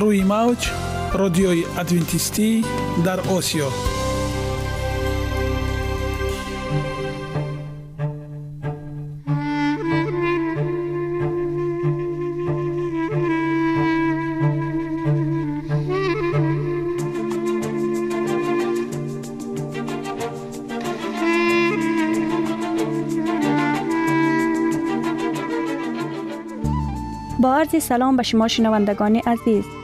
روی موج رادیوی ادوینتیستی در آسیا. با عرض سلام به شما شنوندگان عزیز.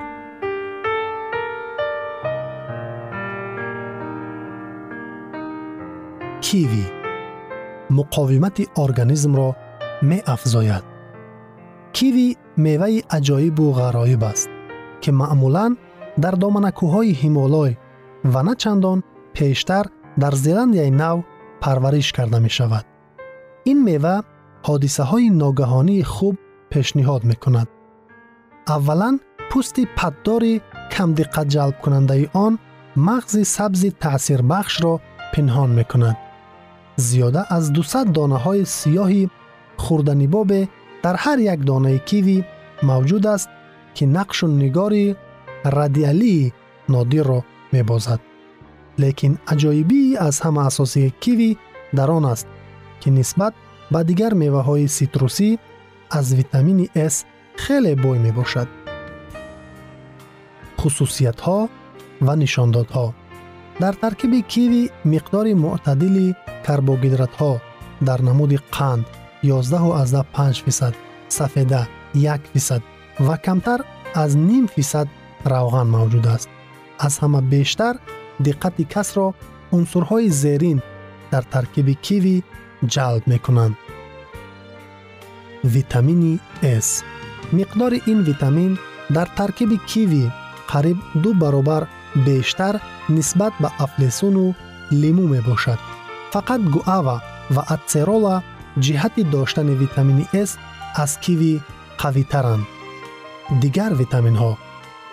کیوی مقاومت ارگانیسم را می افزاید. کیوی میوه عجایب و غرایب است که معمولا در دامنکوهای هیمالای و نه چندان پیشتر در زلندیای نو پرورش کرده می شود. این میوه حادثه های ناگهانی خوب پیشنهاد می کند. اولا پوست پددار کم دقت جلب کننده آن مغز سبز تأثیر بخش را پنهان می کند. зиёда аз 200 донаҳои сиёҳи хӯрданибобе дар ҳар як донаи киви мавҷуд аст ки нақшу нигори радиалии нодирро мебозад. Лекин аҷоибии аз ҳама асосии киви дар он аст ки нисбат ба дигар меваҳои ситрусӣ аз витамини с хеле бой мебошад. Хусусиятҳо ва нишондодҳо дар таркиби киви миқдори муътадили карбогидратҳо дар намуди қанд 115 фисад сафеда 1 фисад ва камтар аз ним фисад равған мавҷуд аст. аз ҳама бештар диққати касро унсурҳои зерин дар таркиби киви ҷалб мекунанд. витамини с миқдори ин витамин дар таркиби киви қариб ду баробар бештар нисбат ба афлесуну лимӯ мебошад. Фақат гуава ва атсерола ҷиҳати доштани витамини с аз киви қавитаранд. Дигар витаминҳо.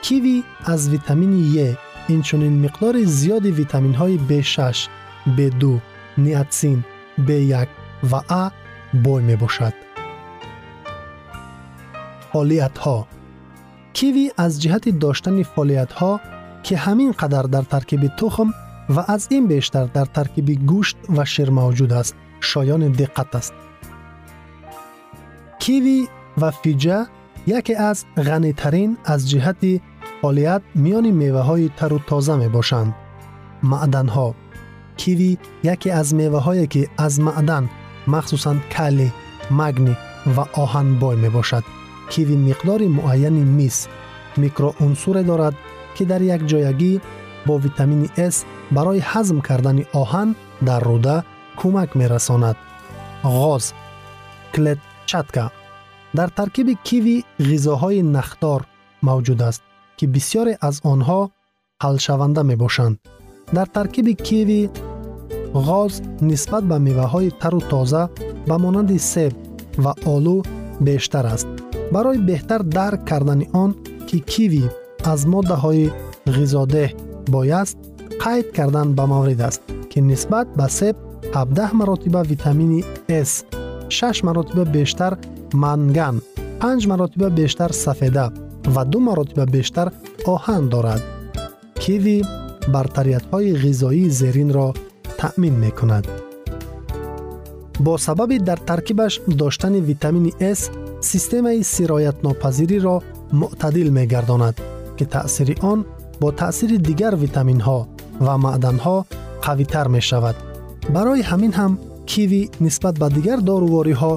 Киви аз витамини е инчунин миқдори зиёди витаминҳои б6 б2 ниатсин б1 ва а бой мебошад. Фолиятҳо киви аз ҷиҳати доштани фолиятҳо که همین قدر در ترکیب تخم و از این بیشتر در ترکیب گوشت و شیر موجود است. شایان دقت است. کیوی و فیجه یکی از غنی ترین از جهت فعالیت میان میوه های تر و تازه می باشند معدن ها کیوی یکی از میوه هایی که از معدن مخصوصا کلی مگنی و آهن بای می باشد کیوی مقدار معینی میس میکرو عنصر دارد ки дар якҷоягӣ бо витамини с барои ҳазм кардани оҳан дар руда кӯмак мерасонад ғоз клетчатка дар таркиби киви ғизоҳои нахдор мавҷуд аст ки бисёре аз онҳо ҳалшаванда мебошанд дар таркиби киви ғоз нисбат ба меваҳои тару тоза ба монанди себ ва олу бештар аст барои беҳтар дарк кардани он ки киви аз моддаҳои ғизодеҳ бояст қайд кардан ба маврид аст ки нисбат ба себ 17 маротиба витамини с 6 маротиба бештар манган 5 маротиба бештар сафеда ва ду маротиба бештар оҳан дорад киви бартариятҳои ғизоии зеринро таъмин мекунад. Бо сабаби дар таркибаш доштани витамини с системаи сироятнопазириро мӯътадил мегардонад ки таъсири он бо таъсири дигар витаминҳо ва маъданҳо қавитар мешавад. Барои ҳамин ҳам киви нисбат ба дигар дорувориҳо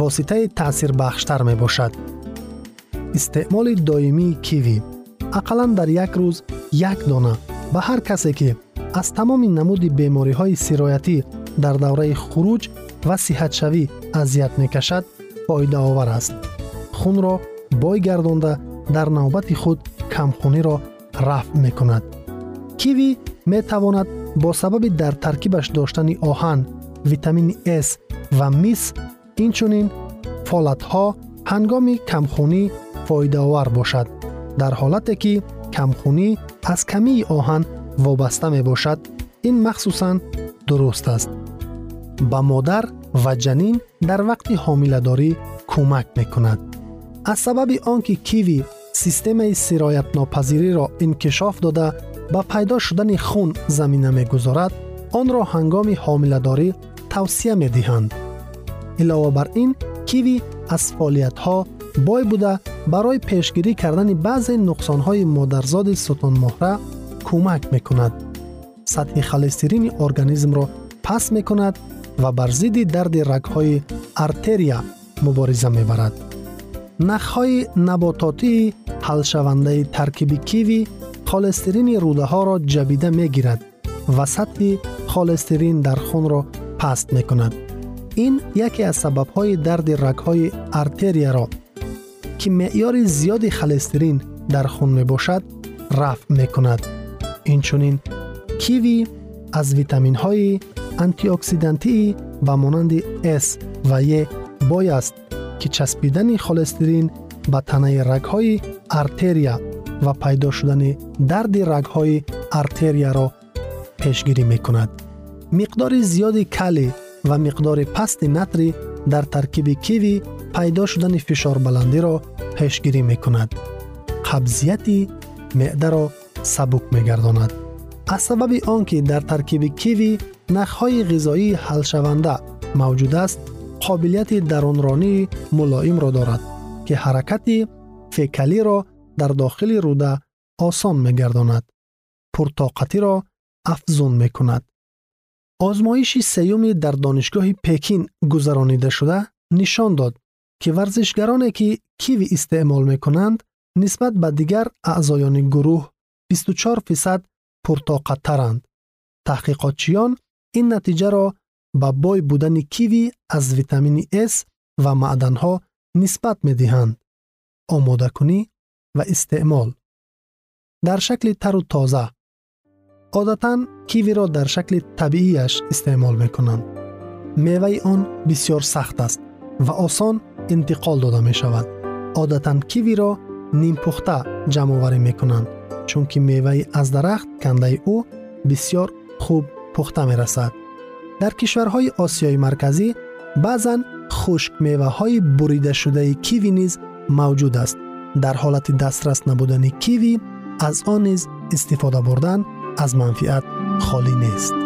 воситаи таъсирбахштар мебошад. Истеъмоли доимии киви. Ақаллан дар як рӯз як дона ба ҳар касе ки аз тамоми намуди бемориҳои сироятӣ дар давраи хуруҷ ва сиҳатшавӣ азият мекашад фоидаовар аст. Хунро бой гардонда дар навбати худ камхуниро рафъ мекунад киви метавонад бо сабаби дар таркибаш доштани оҳан витамини с ва мис инчунин фолатҳо ҳангоми камхунӣ фоидаовар бошад дар ҳолате ки камхунӣ аз камии оҳан вобаста мебошад ин махсусан дуруст аст ба модар ва ҷанин дар вақти ҳомиладорӣ кӯмак мекунад аз сабаби он ки киви системаи сироятнопазириро инкишоф дода ба пайдо шудани хун замина мегузорад онро ҳангоми ҳомиладорӣ тавсия медиҳанд илова бар ин киви аз фаъолиятҳо бой буда барои пешгирӣ кардани баъзе нуқсонҳои модарзоди сутунмоҳра кӯмак мекунад сатҳи холестерини организмро паст мекунад ва бар зидди дарди рагҳои артерия мубориза мебарад нахҳои набототии ҳалшавандаи таркиби киви холестерини рудаҳоро ҷабида мегирад ва сатҳи холестерин дар хунро паст мекунад ин яке аз сабабҳои дарди рагҳои артерияро ки меъёри зиёди холестерин дар хун мебошад рафъ мекунад инчунин киви аз витаминҳои антиоксидантии ба монанди с ва е бой аст ки часпидани холестерин ба танаи рагҳои артерия ва пайдо шудани дарди рагҳои артерияро пешгирӣ мекунад миқдори зиёди кали ва миқдори пасти натри дар таркиби киви пайдо шудани фишорбаландиро пешгирӣ мекунад қабзияти меъдаро сабук мегардонад аз сабаби он ки дар таркиби киви нахҳои ғизоии ҳалшаванда мавҷуд аст қобилияти дарунронии мулоимро дорад ки ҳаракати фекалиро дар дохили руда осон мегардонад пуртоқатиро афзун мекунад озмоиши сеюми дар донишгоҳи пекин гузаронида шуда нишон дод ки варзишгароне ки киви истеъмол мекунанд нисбат ба дигар аъзоёни гурӯҳ 24 фисад пуртоқаттаранд таҳқиқотчиён ин натиҷаро ба бой будани киви аз витамини с ва маъданҳо нисбат медиҳанд омодакунӣ ва истеъмол. Дар шакли тару тоза одатан кивиро дар шакли табииаш истеъмол мекунанд. Меваи он бисёр сахт аст ва осон интиқол дода мешавад. Одатан кивиро нимпухта ҷамъоварӣ мекунанд чунки меваи аз дарахт кандаи ӯ бисёр хуб пухта мерасад. در کشورهای آسیای مرکزی بعضا خشک میوه های بریده شده کیوی نیز موجود است. در حالت دسترس نبودن کیوی از آن نیز استفاده بردن از منفیت خالی نیست.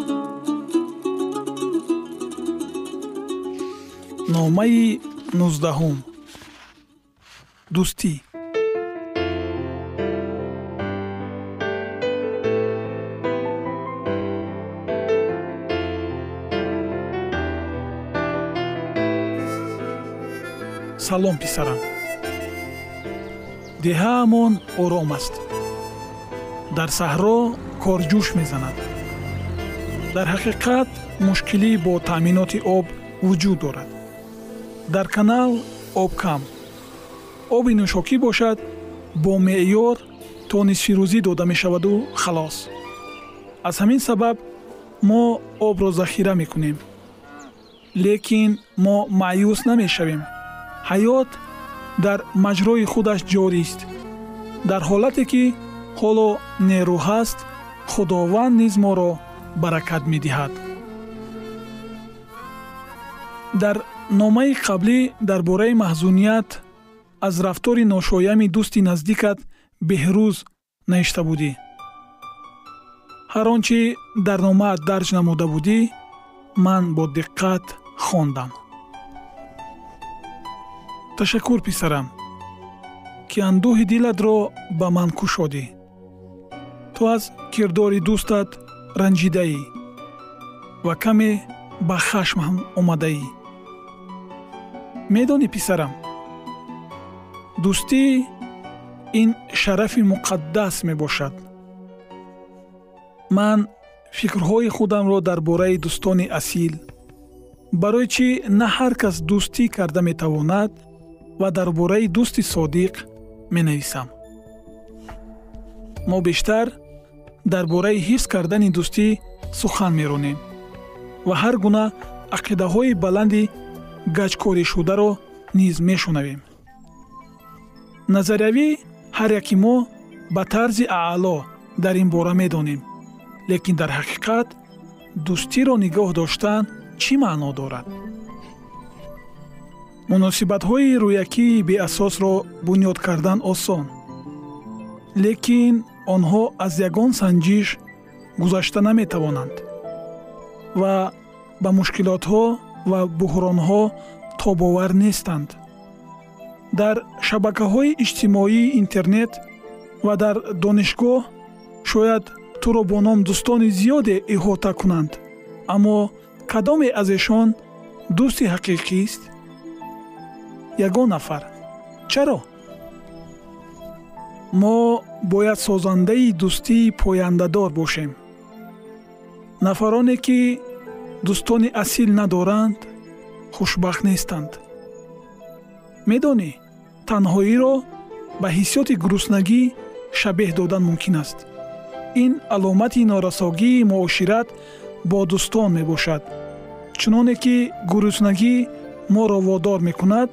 номаи нуздаҳум дӯстӣ. Салом писарам. Деҳаамон ором аст. Дар саҳро корҷӯш мезанад. Дар ҳақиқат мушкилӣ бо таъминоти об вуҷуд дорад дар канал об кам оби нӯшокӣ бошад бо меъёр то нисфирӯзӣ дода мешаваду халос. Аз ҳамин сабаб мо обро захира мекунем. Лекин мо маъюс намешавем. Ҳаёт дар маҷрои худаш ҷорист. Дар ҳолате ки ҳоло нерӯ ҳаст худованд низ моро баракат медиҳад. Дар номаи қаблӣ дар бораи маҳзуният аз рафтори ношоями дӯсти наздикат беҳрӯз навишта будӣ. ҳар он чи дар номаат дарҷ намуда будӣ ман бо диққат хондам. Ташаккур писарам ки андӯҳи дилатро ба ман кушодӣ ту аз кирдори дӯстат ранҷидаӣ ва каме ба хашмам омадаӣ медонӣ писарам. Дӯстӣ ин шарафи муқаддас мебошад. Ман фикрҳои худамро дар бораи дӯстони асил барои чӣ на ҳар кас дӯстӣ карда метавонад ва дар бораи дӯсти содиқ менависам. Мо бештар дар бораи ҳифз кардани дӯстӣ сухан меронем ва ҳар гуна ақидаҳои баланди гаҷкоришударо низ мешунавем. Назариявӣ ҳар яки мо ба тарзи аъло дар ин бора медонем лекин дар ҳақиқат дӯстиро нигоҳ доштан чӣ маъно дорад? Муносибатҳои рӯякии беасосро бунёд кардан осон лекин онҳо аз ягон санҷиш гузашта наметавонанд ва ба мушкилотҳо ва буҳронҳо тобовар нестанд. Дар шабакаҳои иҷтимоии интернет ва дар донишгоҳ шояд туро бо ном дӯстони зиёде иҳота кунанд. Аммо кадоме аз эшон дӯсти ҳақиқист ягон нафар. Чаро? Мо бояд созандаи дӯстии пояндадор бошем. Нафароне ки дӯстони асил надоранд хушбахт нестанд. Медонӣ танҳоиро ба ҳиссиёти гуруснагӣ шабеҳ додан мумкин аст. Ин аломати норасогии муошират бо дӯстон мебошад чуноне ки гуруснагӣ моро водор мекунад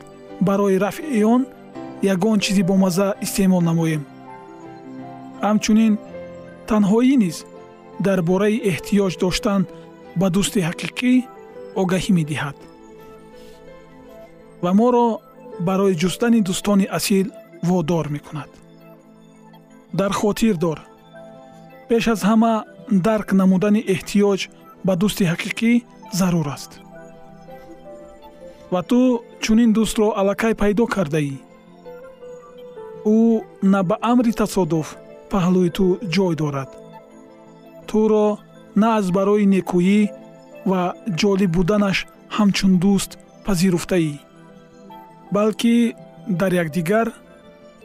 барои рафъи он ягон чизи бомазза истеъмол намоем. Ҳамчунин танҳоӣ низ дар бораи эҳтиёҷ доштан ба дӯсти ҳақиқӣ огаҳӣ медиҳад. Ва моро барои ҷустани дӯстони асил водор мекунад. Дар хотир дор. Пеш аз ҳама дарк намудани эҳтиёҷ ба дӯсти ҳақиқӣ зарур аст. Ва ту чунин дӯстро аллакай пайдо кардаӣ? Ӯ на ба амри тасодуф паҳлӯи ту ҷой дорад. Туро на аз барои некӯӣ ва ҷолиб буданаш ҳамчун дӯст пазируфтаӣ. Балки дар якдигар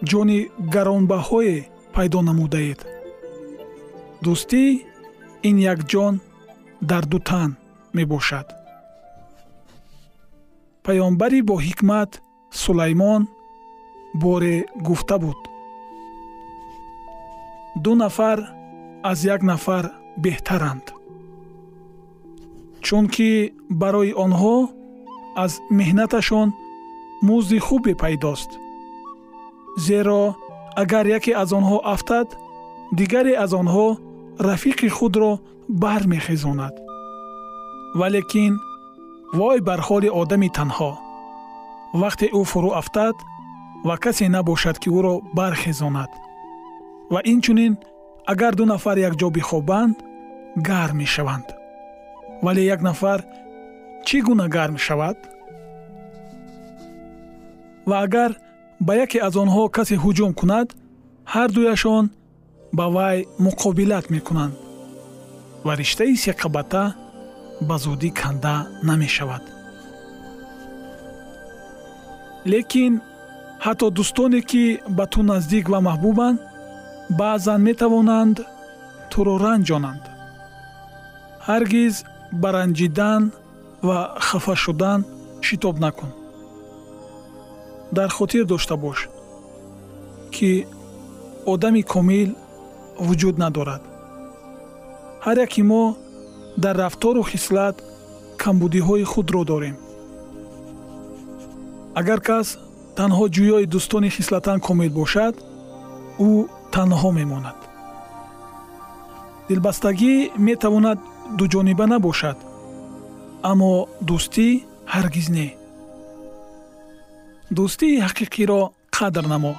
ҷони гаронбаҳое пайдо намудаед. Дӯстӣ ин як ҷон дар ду тан мебошад. Паёмбари боҳикмат сулаймон боре гуфта буд. Ду нафар аз як нафар беҳтаранд. Чунки барои онҳо аз меҳнаташон музди хубе пайдост. Зеро агар яке аз онҳо афтад дигаре аз онҳо рафиқи худро бармехезонад. Валекин вой бар ҳоли одами танҳо. Вақте ӯ фурӯ афтад ва касе набошад ки ӯро бархезонад. Ва инчунин агар ду нафар якҷо бихобанд гарм мешаванд. Вале як нафар чӣ гуна гарм шавад? Ва агар ба яке аз онҳо касе ҳуҷум кунад ҳардуяшон ба вай муқобилат мекунанд ва риштаи сиқабата ба зудӣ канда намешавад. Лекин ҳатто дӯстоне ки ба ту наздик ва маҳбубанд баъзан метавонанд туро ранҷонанд. Ҳаргиз ба ранҷидан ва хафа шудан шитоб накун. Дар хотир дошта бош ки одами комил вуҷуд надорад. Ҳар яки мо дар рафтору хислат камбудиҳои худро дорем. Агар кас танҳо ҷӯёи дӯстони хислатан комил бошад ӯ танҳо мемонад. Дилбастагӣ метавонад дуҷониба набошад аммо дӯстӣ ҳаргиз не. Дӯстии ҳақиқиро қадр намо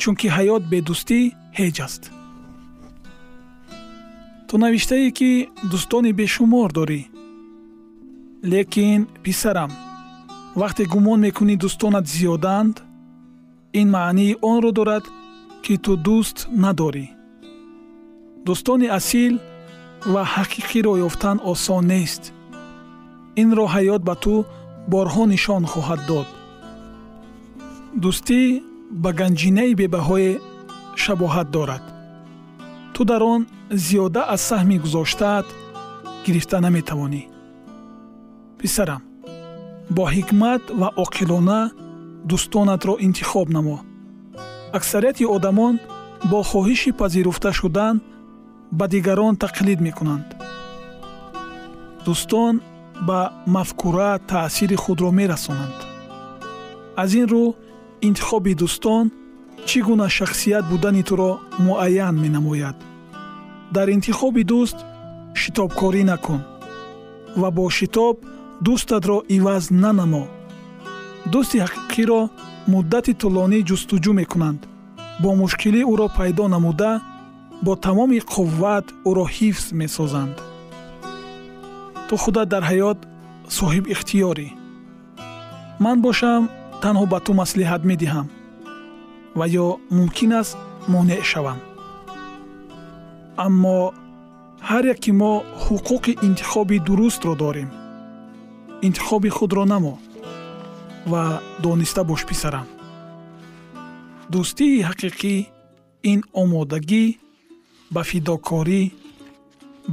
чунки ҳаёт бедӯстӣ ҳеҷ аст. Ту навиштае ки дӯстони бешумор дорӣ. Лекин писарам вақте гумон мекунӣ дӯстонат зиёданд ин маънии онро дорад ки ту дӯст надорӣ. Дӯстони асил ва ҳақиқиро ёфтан осон нест. Инро ҳаёт ба ту борҳо нишон хоҳад дод. Дӯстӣ ба ганҷинаи бебаҳое шабоҳат дорад. Ту дар он зиёда аз саҳми гузоштаат гирифта наметавонӣ. Писарам бо ҳикмат ва оқилона дӯстонатро интихоб намо аксарияти одамон бо хоҳиши пазируфта шудан ба дигарон тақлид мекунанд. Дӯстон ба мафкура таъсири худро мерасонанд. Аз ин рӯ интихоби дӯстон чӣ гуна шахсият будани туро муайян менамояд. Дар интихоби дӯст шитобкорӣ накун ва бо шитоб дӯстатро иваз нанамо. Дӯсти ҳақиқиро муддати тӯлонӣ ҷустуҷӯ мекунанд. Бо мушкилӣ ӯро пайдо намуда бо тамоми қувват ӯро ҳифз месозанд. Ту худат дар ҳаёт соҳибихтиёрӣ ман бошам танҳо ба ту маслиҳат медиҳам ва ё мумкин аст монеъ шавам. Аммо ҳар яки мо ҳуқуқи интихоби дурустро дорем. Интихоби худро намо ва дониста бош писарам. Дӯстии ҳақиқӣ ин омодагӣ ба фидокорӣ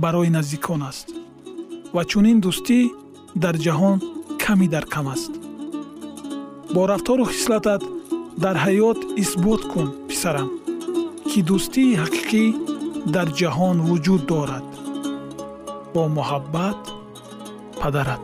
барои наздикон аст ва чунин дӯстӣ дар ҷаҳон ками дар кам аст. Бо рафтору хислатат дар ҳаёт исбот кун писарам ки дӯстии ҳақиқӣ дар ҷаҳон вуҷуд дорад. Бо муҳаббат падарат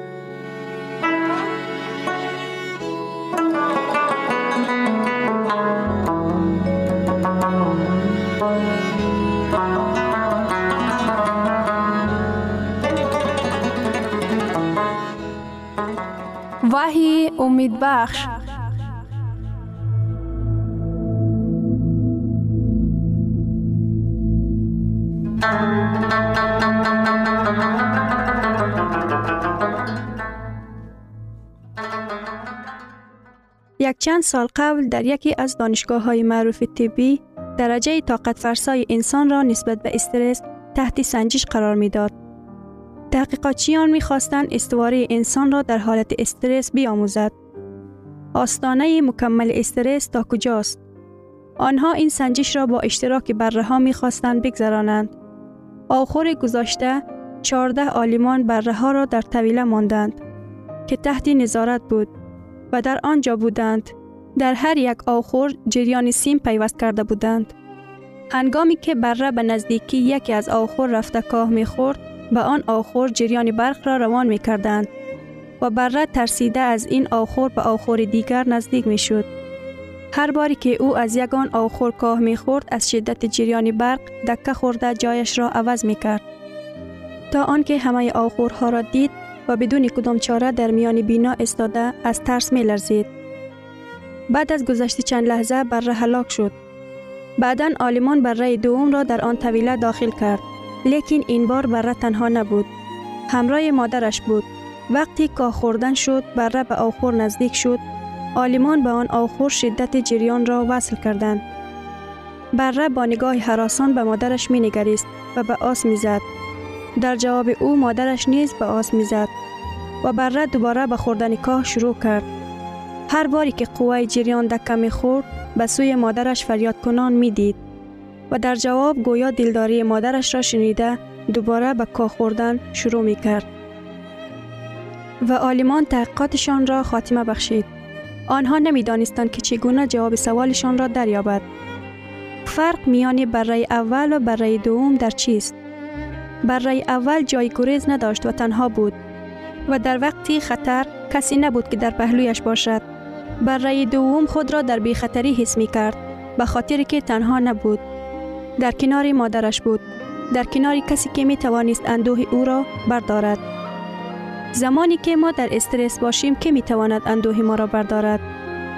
وحی امید بخش یک چند سال قبل در یکی از دانشگاه های معروف طبی درجه طاقت فرسای انسان را نسبت به استرس تحت سنجش قرار می داد. تحقیقاتچیان می خواستند استواره انسان را در حالت استرس بیاموزد. آستانه مکمل استرس تا کجاست؟ آنها این سنجش را با اشتراک بره ها می خواستند بگذرانند. آخر گذاشته 14 آلیمان بره ها را در طویله ماندند که تحت نظارت بود و در آنجا بودند. در هر یک آخر جریان سیم پیوست کرده بودند. هنگامی که بره به نزدیکی یکی از آخر رفته کاه می خورد، به آن آخر جریان برق را روان می کردند و بره ترسیده از این آخر به آخر دیگر نزدیک می شد. هر باری که او از یگان آخر کاه می خورد از شدت جریان برق دکه خورده جایش را عوض می کرد. تا آنکه همه آخرها را دید و بدون کدام چاره در میان بینا استاده از ترس می لرزید. بعد از گذشت چند لحظه بره هلاک شد. بعدا آلمان بره دوم را در آن طویله داخل کرد. لیکن این بار بره تنها نبود. همراه مادرش بود. وقتی کاه خوردن شد بره به آخر نزدیک شد. آلمان به آن آخر شدت جریان را وصل کردند. بره با نگاه حراسان به مادرش می نگریست و به آس می زد. در جواب او مادرش نیز به آس می زد و بره دوباره به خوردن کاه شروع کرد. هر باری که قوه جریان دکه می خورد به سوی مادرش فریاد کنان می دید و در جواب گویا دلداری مادرش را شنیده دوباره به کاه خوردن شروع می کرد. و آلمان تحقیقاتشان را خاتمه بخشید. آنها نمی دانستند که چگونه جواب سوالشان را دریابد. فرق میان برای اول و برای دوم در چیست؟ برای اول جای گریز نداشت و تنها بود و در وقتی خطر کسی نبود که در پهلویش باشد. برای دوم خود را در بی خطری حس می کرد به خاطر که تنها نبود. در کنار مادرش بود. در کنار کسی که می توانست اندوه او را بردارد. زمانی که ما در استرس باشیم که می تواند اندوه ما را بردارد؟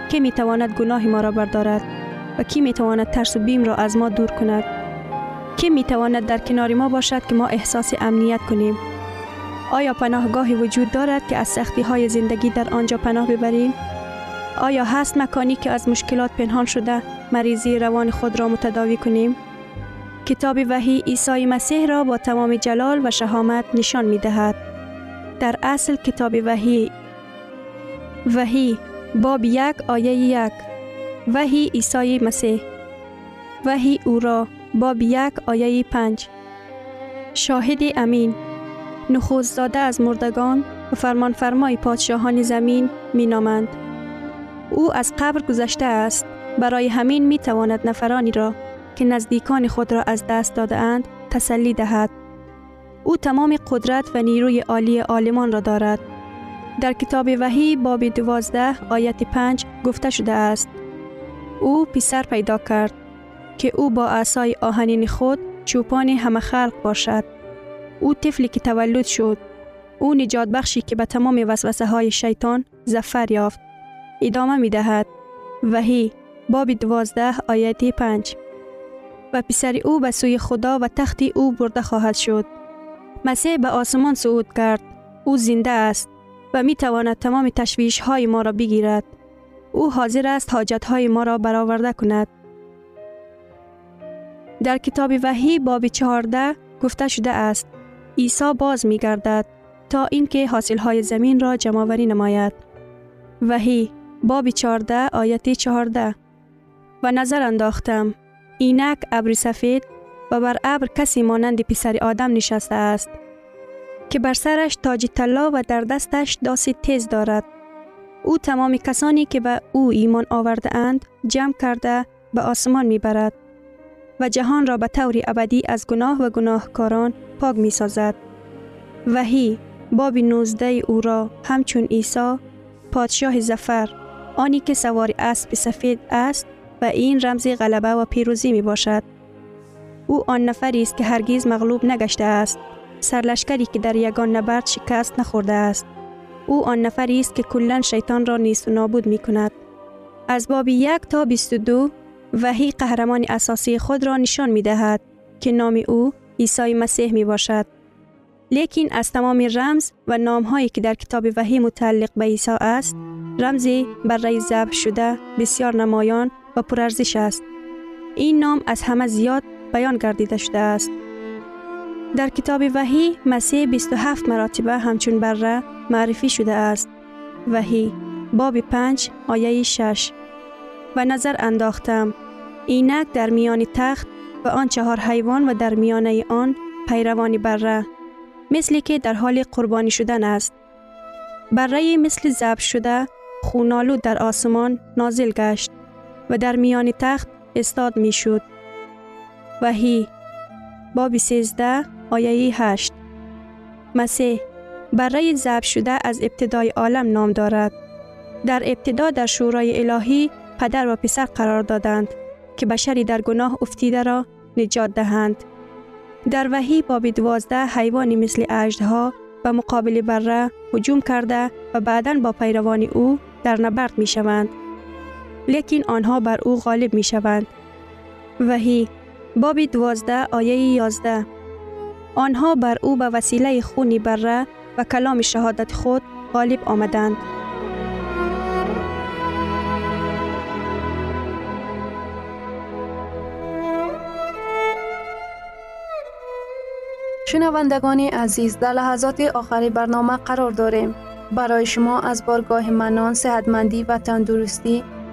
که می تواند گناه ما را بردارد؟ و کی می تواند ترس و بیم را از ما دور کند؟ کی می تواند در کنار ما باشد که ما احساس امنیت کنیم؟ آیا پناهگاهی وجود دارد که از سختی های زندگی در آنجا پناه ببریم؟ آیا هست مکانی که از مشکلات پنهان شده مریضی روان خود را متداوی کنیم؟ کتاب وحی عیسی مسیح را با تمام جلال و شهامت نشان می دهد. در اصل کتاب وحی وحی باب یک آیه یک وحی عیسی مسیح وحی او را باب یک آیه پنج شاهد امین نخوز داده از مردگان و فرمان فرمای پادشاهان زمین می نامند. او از قبر گذشته است برای همین می تواند نفرانی را که نزدیکان خود را از دست داده اند تسلی دهد. او تمام قدرت و نیروی عالی آلمان را دارد. در کتاب وحی باب دوازده آیت پنج گفته شده است او پسر پیدا کرد که او با عصای آهنین خود چوپان همه خلق باشد. او طفلی که تولد شد. او نجات بخشی که به تمام وسوسه های شیطان زفر یافت. ادامه می دهد. وحی باب دوازده آیت پنج و پسر او به سوی خدا و تخت او برده خواهد شد. مسیح به آسمان صعود کرد. او زنده است و می تواند تمام تشویش های ما را بگیرد. او حاضر است حاجت های ما را برآورده کند. در کتاب وحی باب چهارده گفته شده است عیسی باز می گردد تا اینکه حاصل های زمین را جمعوری نماید. وحی باب چهارده آیت چهارده و نظر انداختم اینک ابر سفید و بر ابر کسی مانند پسر آدم نشسته است که بر سرش تاج طلا و در دستش داسی تیز دارد او تمام کسانی که به او ایمان آورده اند جمع کرده به آسمان می برد و جهان را به طور ابدی از گناه و گناهکاران پاک می سازد. وحی باب 19 او را همچون عیسی پادشاه زفر آنی که سوار اسب سفید است و این رمز غلبه و پیروزی می باشد. او آن نفری است که هرگیز مغلوب نگشته است. سرلشکری که در یگان نبرد شکست نخورده است. او آن نفری است که کلا شیطان را نیست و نابود می کند. از باب یک تا 22 وحی قهرمان اساسی خود را نشان می دهد که نام او عیسی مسیح می باشد. لیکن از تمام رمز و نام هایی که در کتاب وحی متعلق به عیسی است، رمزی بر رای زب شده بسیار نمایان و پرارزش است. این نام از همه زیاد بیان گردیده شده است. در کتاب وحی مسیح 27 مراتبه همچون بره معرفی شده است. وحی باب 5 آیه 6 و نظر انداختم اینک در میان تخت و آن چهار حیوان و در میانه آن پیروانی بره مثلی که در حال قربانی شدن است. بره مثل زب شده خونالود در آسمان نازل گشت و در میان تخت استاد می شد. وحی باب 13 آیه 8 مسیح برای زب شده از ابتدای عالم نام دارد. در ابتدا در شورای الهی پدر و پسر قرار دادند که بشری در گناه افتیده را نجات دهند. در وحی باب دوازده حیوانی مثل اجدها و مقابل بره هجوم کرده و بعدا با پیروان او در نبرد می شوند. لیکن آنها بر او غالب می شوند. وحی باب دوازده آیه یازده آنها بر او به وسیله خونی بره و کلام شهادت خود غالب آمدند. شنوندگان عزیز در لحظات آخری برنامه قرار داریم. برای شما از بارگاه منان، صحتمندی و تندرستی،